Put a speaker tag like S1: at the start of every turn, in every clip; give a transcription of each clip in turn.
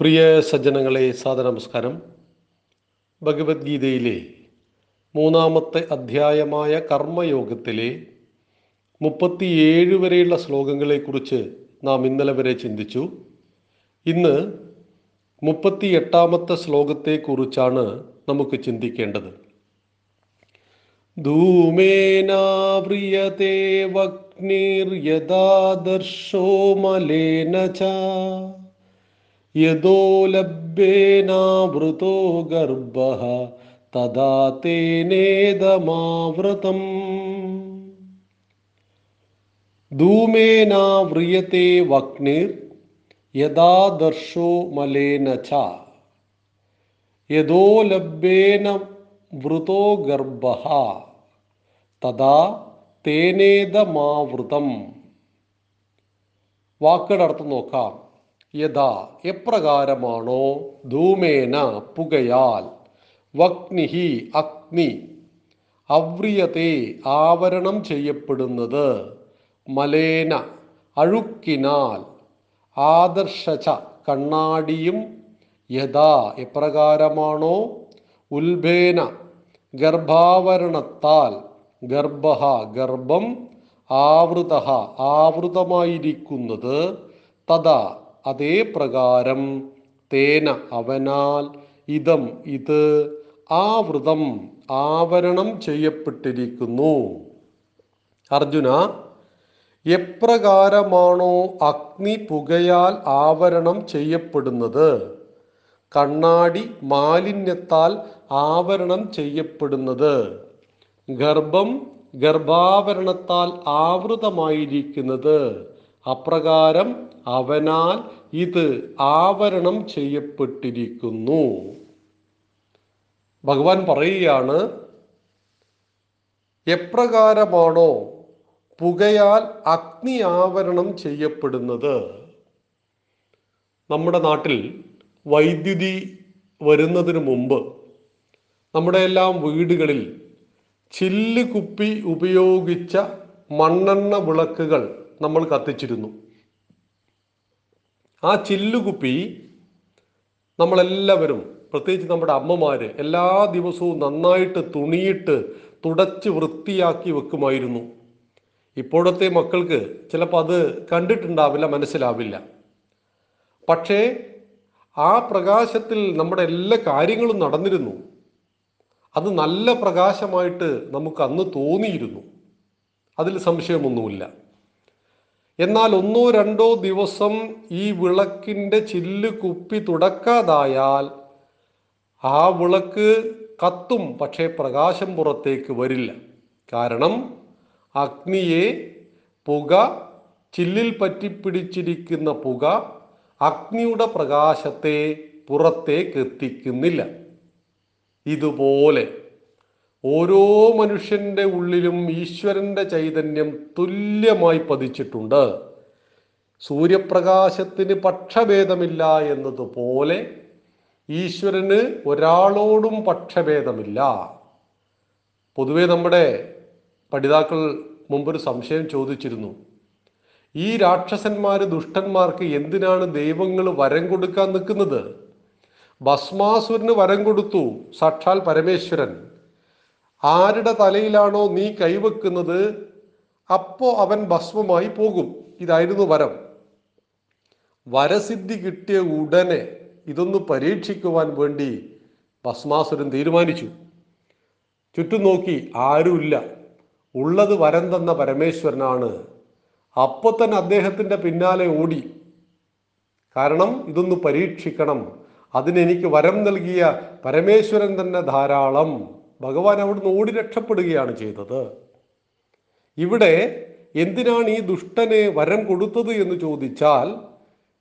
S1: പ്രിയ സജ്ജനങ്ങളെ സാദര നമസ്കാരം ഭഗവത്ഗീതയിലെ മൂന്നാമത്തെ അധ്യായമായ കർമ്മയോഗത്തിലെ മുപ്പത്തിയേഴ് വരെയുള്ള ശ്ലോകങ്ങളെക്കുറിച്ച് നാം ഇന്നലെ വരെ ചിന്തിച്ചു. ഇന്ന് മുപ്പത്തി എട്ടാമത്തെ ശ്ലോകത്തെക്കുറിച്ചാണ് നമുക്ക് ചിന്തിക്കേണ്ടത്. ധൂമേനാവ്രിയതേ വഗ്നിർയഥാദർശോ മലേന ച. യദോ ലഭ്യേനാവൃതോ ഗർഭ തഥാ തേനേദമാവൃതം ധൂമേനാവ്രിയത്തെ വഗ്നിർ യഥാദർശോ മലേന ച. യദോ ലഭ്യേന വൃതോ ഗർഭ തഥാ തേനേതമാവൃതം വാക്കുകളുടെ അർത്ഥം നോക്കാം. യഥാ എപ്രകാരമാണോ ധൂമേന പുകയാൽ? വഗ്നിഹി അഗ്നി. അവ്രിയത്തെ ആവരണം ചെയ്യപ്പെടുന്നത് മലേന അഴുക്കിനാൽ. ആദർശച കണ്ണാടിയും യഥാ എപ്രകാരമാണോ? ഉൽഭേന ഗർഭാവരണത്താൽ. ഗർഭ ഗർഭം ആവൃത ആവൃതമായിരിക്കുന്നത് തഥാ അതേ പ്രകാരം തേന അവനാൽ ഇതം ഇത് ആവൃതം ആവരണം ചെയ്യപ്പെട്ടിരിക്കുന്നു. അർജുന എപ്രകാരമാണോ അഗ്നി പുകയാൽ ആവരണം ചെയ്യപ്പെടുന്നത്? കണ്ണാടി മാലിന്യത്താൽ ആവരണം ചെയ്യപ്പെടുന്നത്. ഗർഭം ഗർഭാവരണത്താൽ ആവൃതമായിരിക്കുന്നത്. അപ്രകാരം അവനാൽ ഇത് ആവരണം ചെയ്യപ്പെട്ടിരിക്കുന്നു. ഭഗവാൻ പറയുകയാണ് എപ്രകാരമാണോ പുകയാൽ അഗ്നി ആവരണം ചെയ്യപ്പെടുന്നത്? നമ്മുടെ നാട്ടിൽ വൈദ്യുതി വരുന്നതിന് മുമ്പ് നമ്മുടെ എല്ലാം വീടുകളിൽ ചില്ല് കുപ്പി ഉപയോഗിച്ച മണ്ണെണ്ണ വിളക്കുകൾ നമ്മൾ കത്തിച്ചിരുന്നു. ആ ചില്ലുകുപ്പി നമ്മളെല്ലാവരും പ്രത്യേകിച്ച് നമ്മുടെ അമ്മമാര് എല്ലാ ദിവസവും നന്നായിട്ട് തുണിയിട്ട് തുടച്ച് വൃത്തിയാക്കി വെക്കുമായിരുന്നു. ഇപ്പോഴത്തെ മക്കൾക്ക് ചിലപ്പോൾ അത് കണ്ടിട്ടുണ്ടാവില്ല മനസ്സിലാവില്ല. പക്ഷേ ആ പ്രകാശത്തിൽ നമ്മുടെ എല്ലാ കാര്യങ്ങളും നടന്നിരുന്നു. അത് നല്ല പ്രകാശമായിട്ട് നമുക്ക് അന്ന് തോന്നിയിരുന്നു. അതിൽ സംശയമൊന്നുമില്ല. എന്നാൽ ഒന്നോ രണ്ടോ ദിവസം ഈ വിളക്കിന്റെ ചില്ല് കുപ്പി തുടക്കാതായാൽ ആ വിളക്ക് കത്തും പക്ഷേ പ്രകാശം പുറത്തേക്ക് വരില്ല. കാരണം അഗ്നിയെ പുക ചില്ലിൽ പറ്റിപ്പിടിച്ചിരിക്കുന്ന പുക അഗ്നിയുടെ പ്രകാശത്തെ പുറത്തേക്ക് എത്തിക്കുന്നില്ല. ഇതുപോലെ ഓരോ മനുഷ്യന്റെ ഉള്ളിലും ഈശ്വരന്റെ ചൈതന്യം തുല്യമായി പതിച്ചിട്ടുണ്ട്. സൂര്യപ്രകാശത്തിന് പക്ഷഭേദമില്ല എന്നതുപോലെ ഈശ്വരന് ഒരാളോടും പക്ഷഭേദമില്ല. പൊതുവെ നമ്മുടെ പഠിതാക്കൾ മുമ്പൊരു സംശയം ചോദിച്ചിരുന്നു. ഈ രാക്ഷസന്മാർ ദുഷ്ടന്മാർക്ക് എന്തിനാണ് ദൈവങ്ങൾ വരം കൊടുക്കാൻ നിൽക്കുന്നത്? ഭസ്മാസുരന് വരം കൊടുത്തു സാക്ഷാൽ പരമേശ്വരൻ. ആരുടെ തലയിലാണോ നീ കൈവെക്കുന്നത് അപ്പോ അവൻ ഭസ്മമായി പോകും. ഇതായിരുന്നു വരം. വരസിദ്ധി കിട്ടിയ ഉടനെ ഇതൊന്ന് പരീക്ഷിക്കുവാൻ വേണ്ടി ഭസ്മാസുരൻ തീരുമാനിച്ചു. ചുറ്റും നോക്കി ആരുമില്ല. ഉള്ളത് വരം തന്ന പരമേശ്വരനാണ്. അപ്പൊ തന്നെ അദ്ദേഹത്തിന്റെ പിന്നാലെ ഓടി. കാരണം ഇതൊന്ന് പരീക്ഷിക്കണം. അതിനെനിക്ക് വരം നൽകിയ പരമേശ്വരൻ തന്നെ ധാരാളം. ഭഗവാൻ അവിടുന്ന് ഓടി രക്ഷപ്പെടുകയാണ് ചെയ്തത്. ഇവിടെ എന്തിനാണ് ഈ ദുഷ്ടനെ വരം കൊടുത്തത് എന്ന് ചോദിച്ചാൽ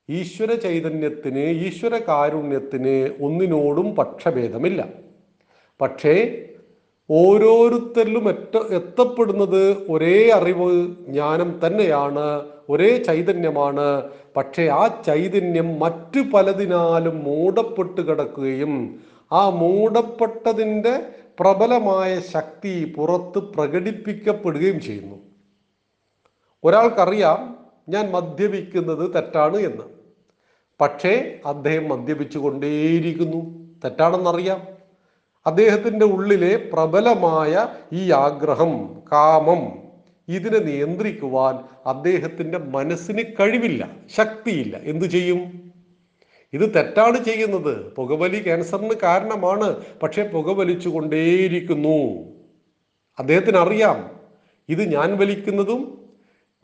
S1: ഈശ്വര ചൈതന്യത്തിന് ഈശ്വര കാരുണ്യത്തിന് ഒന്നിനോടും പക്ഷഭേദമില്ല. പക്ഷേ ഓരോരുത്തരിലും എത്ത എത്തപ്പെടുന്നത് ഒരേ അറിവ് ജ്ഞാനം തന്നെയാണ് ഒരേ ചൈതന്യമാണ്. പക്ഷേ ആ ചൈതന്യം മറ്റു പലതിനാലും മൂടപ്പെട്ട് കിടക്കുകയും ആ മൂടപ്പെട്ടതിന്റെ പ്രബലമായ ശക്തി പുറത്ത് പ്രകടിപ്പിക്കപ്പെടുകയും ചെയ്യുന്നു. ഒരാൾക്കറിയാം ഞാൻ മദ്യപിക്കുന്നത് തെറ്റാണ് എന്ന്. പക്ഷേ അദ്ദേഹം മദ്യപിച്ചു കൊണ്ടേയിരിക്കുന്നു തെറ്റാണെന്നറിയാം. അദ്ദേഹത്തിന്റെ ഉള്ളിലെ പ്രബലമായ ഈ ആഗ്രഹം കാമം ഇതിനെ നിയന്ത്രിക്കുവാൻ അദ്ദേഹത്തിന്റെ മനസ്സിന് കഴിവില്ല ശക്തിയില്ല. എന്തു ചെയ്യും? ഇത് തെറ്റാണ് ചെയ്യുന്നത്. പുകവലി ക്യാൻസറിന് കാരണമാണ്. പക്ഷെ പുകവലിച്ചു കൊണ്ടേയിരിക്കുന്നു അദ്ദേഹത്തിന് അറിയാം ഇത് ഞാൻ വലിക്കുന്നതും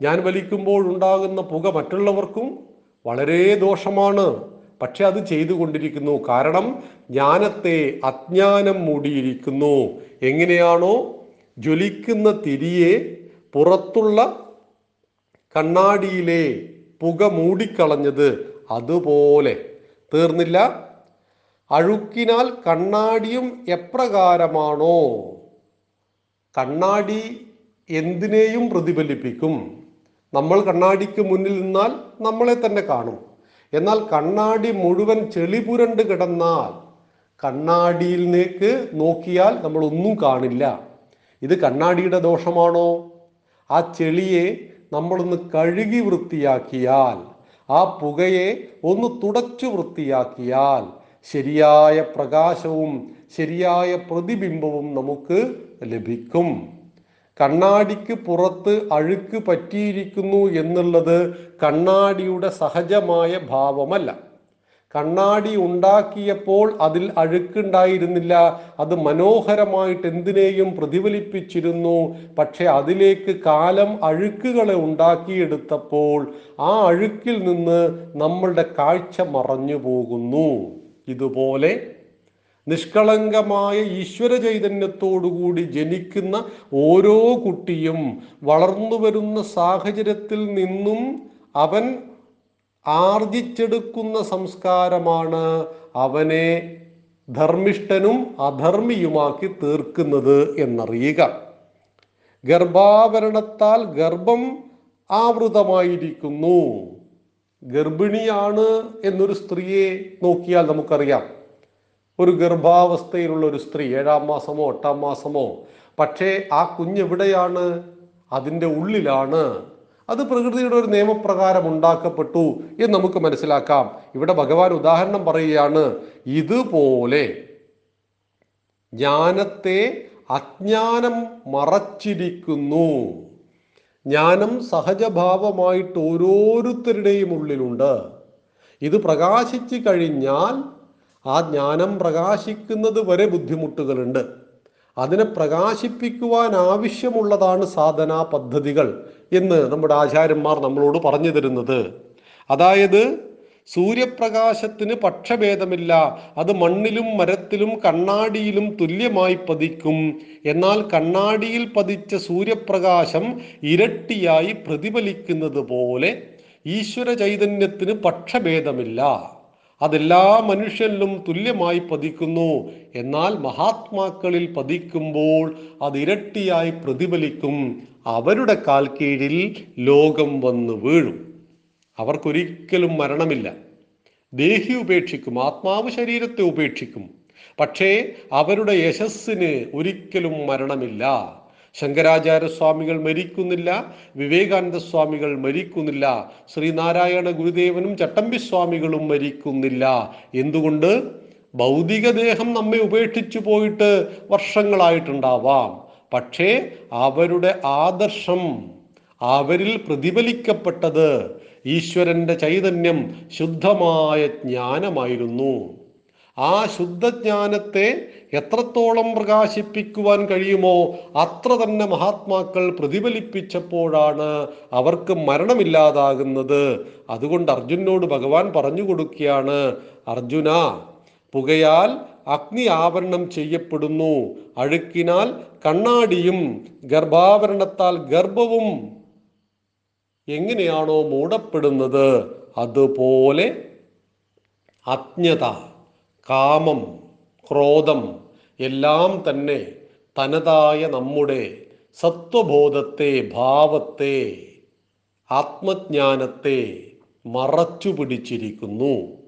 S1: ഞാൻ വലിക്കുമ്പോൾ ഉണ്ടാകുന്ന പുക മറ്റുള്ളവർക്കും വളരെ ദോഷമാണ്. പക്ഷെ അത് ചെയ്തുകൊണ്ടിരിക്കുന്നു. കാരണം ജ്ഞാനത്തെ അജ്ഞാനം മൂടിയിരിക്കുന്നു. എങ്ങനെയാണോ ജ്വലിക്കുന്ന തിരിയെ പുറത്തുള്ള കണ്ണാടിയിലെ പുക മൂടിക്കളഞ്ഞത് അതുപോലെ. തീർന്നില്ല. അഴുക്കിനാൽ കണ്ണാടിയും എപ്രകാരമാണോ? കണ്ണാടി എന്തിനേയും പ്രതിഫലിപ്പിക്കും. നമ്മൾ കണ്ണാടിക്ക് മുന്നിൽ നിന്നാൽ നമ്മളെ തന്നെ കാണും. എന്നാൽ കണ്ണാടി മുഴുവൻ ചെളി പുരണ്ട് കിടന്നാൽ കണ്ണാടിയിലേക്ക് നോക്കിയാൽ നമ്മൾ ഒന്നും കാണില്ല. ഇത് കണ്ണാടിയുടെ ദോഷമാണോ? ആ ചെളിയെ നമ്മളൊന്ന് കഴുകി വൃത്തിയാക്കിയാൽ ആ പുകയെ ഒന്ന് തുടച്ചു വൃത്തിയാക്കിയാൽ ശരിയായ പ്രകാശവും ശരിയായ പ്രതിബിംബവും നമുക്ക് ലഭിക്കും. കണ്ണാടിക്ക് പുറത്ത് അഴുക്ക് പറ്റിയിരിക്കുന്നു എന്നുള്ളത് കണ്ണാടിയുടെ സഹജമായ ഭാവമല്ല. കണ്ണാടി ഉണ്ടാക്കിയപ്പോൾ അതിൽ അഴുക്കുണ്ടായിരുന്നില്ല. അത് മനോഹരമായിട്ട് എന്തിനേയും പ്രതിഫലിപ്പിച്ചിരുന്നു. പക്ഷെ അതിലേക്ക് കാലം അഴുക്കുകളെ ഉണ്ടാക്കിയെടുത്തപ്പോൾ ആ അഴുക്കിൽ നിന്ന് നമ്മളുടെ കാഴ്ച മറഞ്ഞു പോകുന്നു. ഇതുപോലെ നിഷ്കളങ്കമായ ഈശ്വര ചൈതന്യത്തോടുകൂടി ജനിക്കുന്ന ഓരോ കുട്ടിയും വളർന്നു വരുന്ന സാഹചര്യത്തിൽ നിന്നും അവൻ ആർജിച്ചെടുക്കുന്ന സംസ്കാരമാണ് അവനെ ധർമ്മിഷ്ഠനും അധർമ്മിയുമാക്കി തീർക്കുന്നത് എന്നറിയുക. ഗർഭാവരണത്താൽ ഗർഭം ആവൃതമായിരിക്കുന്നു. ഗർഭിണിയാണ് എന്നൊരു സ്ത്രീയെ നോക്കിയാൽ നമുക്കറിയാം. ഒരു ഗർഭാവസ്ഥയിലുള്ള ഒരു സ്ത്രീ ഏഴാം മാസമോ എട്ടാം മാസമോ പക്ഷേ ആ കുഞ്ഞെവിടെയാണ്? അതിന്റെ ഉള്ളിലാണ്. അത് പ്രകൃതിയുടെ ഒരു നിയമപ്രകാരം ഉണ്ടാക്കപ്പെട്ടു എന്ന് നമുക്ക് മനസ്സിലാക്കാം. ഇവിടെ ഭഗവാൻ ഉദാഹരണം പറയുകയാണ് ഇതുപോലെ ജ്ഞാനത്തെ അജ്ഞാനം മറച്ചിരിക്കുന്നു. ജ്ഞാനം സഹജഭാവമായിട്ട് ഓരോരുത്തരുടെയും ഉള്ളിലുണ്ട്. ഇത് പ്രകാശിച്ചു കഴിഞ്ഞാൽ ആ ജ്ഞാനം പ്രകാശിക്കുന്നത് വരെ ബുദ്ധിമുട്ടുകളുണ്ട്. അതിനെ പ്രകാശിപ്പിക്കുവാൻ ആവശ്യമുള്ളതാണ് സാധനാ പദ്ധതികൾ എന്ന് നമ്മുടെ ആചാര്യന്മാർ നമ്മളോട് പറഞ്ഞു തരുന്നത്. അതായത് സൂര്യപ്രകാശത്തിന് പക്ഷഭേദമില്ല അത് മണ്ണിലും മരത്തിലും കണ്ണാടിയിലും തുല്യമായി പതിക്കും. എന്നാൽ കണ്ണാടിയിൽ പതിച്ച സൂര്യപ്രകാശം ഇരട്ടിയായി പ്രതിഫലിക്കുന്നത് പോലെ ഈശ്വര ചൈതന്യത്തിന് പക്ഷഭേദമില്ല. അതെല്ലാ മനുഷ്യനിലും തുല്യമായി പതിക്കുന്നു. എന്നാൽ മഹാത്മാക്കളിൽ പതിക്കുമ്പോൾ അത് ഇരട്ടിയായി പ്രതിഫലിക്കും. അവരുടെ കാൽ കീഴിൽ ലോകം വന്ന് വീഴും. അവർക്കൊരിക്കലും മരണമില്ല. ദേഹി ഉപേക്ഷിക്കും ആത്മാവ് ശരീരത്തെ ഉപേക്ഷിക്കും. പക്ഷേ അവരുടെ യശസ്സിന് ഒരിക്കലും മരണമില്ല. ശങ്കരാചാര്യസ്വാമികൾ മരിക്കുന്നില്ല വിവേകാനന്ദ സ്വാമികൾ മരിക്കുന്നില്ല ശ്രീനാരായണ ഗുരുദേവനും ചട്ടമ്പി സ്വാമികളും മരിക്കുന്നില്ല. എന്തുകൊണ്ട്? ഭൗതികദേഹം നമ്മെ ഉപേക്ഷിച്ചു പോയിട്ട് വർഷങ്ങളായിട്ടുണ്ടാവാം. പക്ഷേ അവരുടെ ആദർശം അവരിൽ പ്രതിഫലിക്കപ്പെട്ടത് ഈശ്വരന്റെ ചൈതന്യം ശുദ്ധമായ ജ്ഞാനമായിരുന്നു. ആ ശുദ്ധജ്ഞാനത്തെ എത്രത്തോളം പ്രകാശിപ്പിക്കുവാൻ കഴിയുമോ അത്ര തന്നെ മഹാത്മാക്കൾ പ്രതിഫലിപ്പിച്ചപ്പോഴാണ് അവർക്ക് മരണമില്ലാതാകുന്നത്. അതുകൊണ്ട് അർജുനോട് ഭഗവാൻ പറഞ്ഞു കൊടുക്കുകയാണ് അർജുന പുകയാൽ അഗ്നി ആവരണം ചെയ്യപ്പെടുന്നു. അഴുക്കിനാൽ കണ്ണാടിയും ഗർഭാവരണത്താൽ ഗർഭവും എങ്ങനെയാണോ മൂടപ്പെടുന്നത്? അതുപോലെ അജ്ഞത. കാമം ക്രോധം എല്ലാം തന്നെ തനതായ നമ്മുടെ സത്വബോധത്തെ ഭാവത്തെ ആത്മജ്ഞാനത്തെ മറച്ചു പിടിച്ചിരിക്കുന്നു.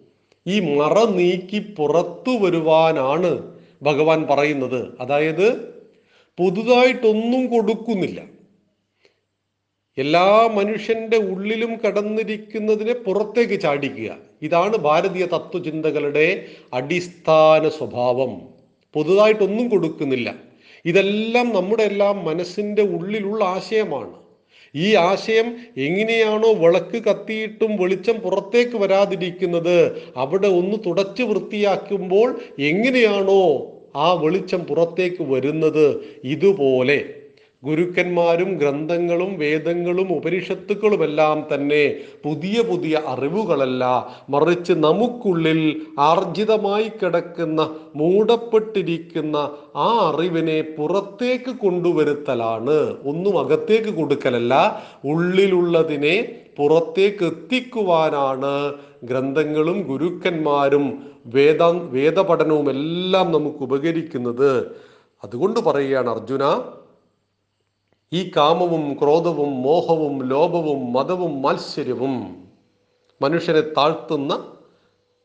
S1: ഈ മറ നീക്കി പുറത്തു വരുവാനാണ് ഭഗവാൻ പറയുന്നത്. അതായത് പുതുതായിട്ടൊന്നും കൊടുക്കുന്നില്ല. എല്ലാ മനുഷ്യന്റെ ഉള്ളിലും കടന്നിരിക്കുന്നതിനെ പുറത്തേക്ക് ചാടിക്കുക. ഇതാണ് ഭാരതീയ തത്വചിന്തകളുടെ അടിസ്ഥാന സ്വഭാവം. പുതുതായിട്ടൊന്നും കൊടുക്കുന്നില്ല. ഇതെല്ലാം നമ്മുടെ എല്ലാം മനസ്സിന്റെ ഉള്ളിലുള്ള ആശയമാണ്. ഈ ആശയം എങ്ങനെയാണോ വിളക്ക് കത്തിയിട്ടും വെളിച്ചം പുറത്തേക്ക് വരാതിരിക്കുന്നത് അവിടെ ഒന്ന് തുടച്ച് വൃത്തിയാക്കുമ്പോൾ എങ്ങനെയാണോ ആ വെളിച്ചം പുറത്തേക്ക് വരുന്നത് ഇതുപോലെ. ഗുരുക്കന്മാരും ഗ്രന്ഥങ്ങളും വേദങ്ങളും ഉപനിഷത്തുക്കളുമെല്ലാം തന്നെ പുതിയ പുതിയ അറിവുകളല്ല. മറിച്ച് നമുക്കുള്ളിൽ ആർജിതമായി കിടക്കുന്ന മൂടപ്പെട്ടിരിക്കുന്ന ആ അറിവിനെ പുറത്തേക്ക് കൊണ്ടുവരുത്തലാണ്. ഒന്നും അകത്തേക്ക് കൊടുക്കലല്ല ഉള്ളിലുള്ളതിനെ പുറത്തേക്ക് എത്തിക്കുവാനാണ് ഗ്രന്ഥങ്ങളും ഗുരുക്കന്മാരും വേദ വേദപഠനവും എല്ലാം നമുക്ക് ഉപകരിക്കുന്നത് അതുകൊണ്ട് പറയുകയാണ് അർജുന ഈ കാമവും ക്രോധവും മോഹവും ലോഭവും മതവും മാത്സര്യവും മനുഷ്യനെ താഴ്ത്തുന്ന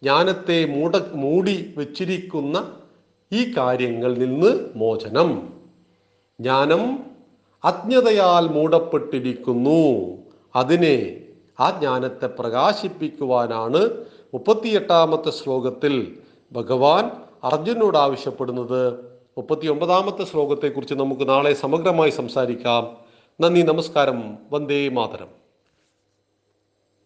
S1: ജ്ഞാനത്തെ മൂട മൂടി വച്ചിരിക്കുന്ന ഈ കാര്യങ്ങളിൽ നിന്ന് മോചനം. ജ്ഞാനം അജ്ഞതയാൽ മൂടപ്പെട്ടിരിക്കുന്നു. അതിനെ ആ ജ്ഞാനത്തെ പ്രകാശിപ്പിക്കുവാനാണ് മുപ്പത്തിയെട്ടാമത്തെ ശ്ലോകത്തിൽ ഭഗവാൻ അർജുനോട് ആവശ്യപ്പെടുന്നത്. മുപ്പത്തി ഒമ്പതാമത്തെ ശ്ലോകത്തെക്കുറിച്ച് നമുക്ക് നാളെ സമഗ്രമായി സംസാരിക്കാം. നന്ദി നമസ്കാരം. വന്ദേ മാതരം.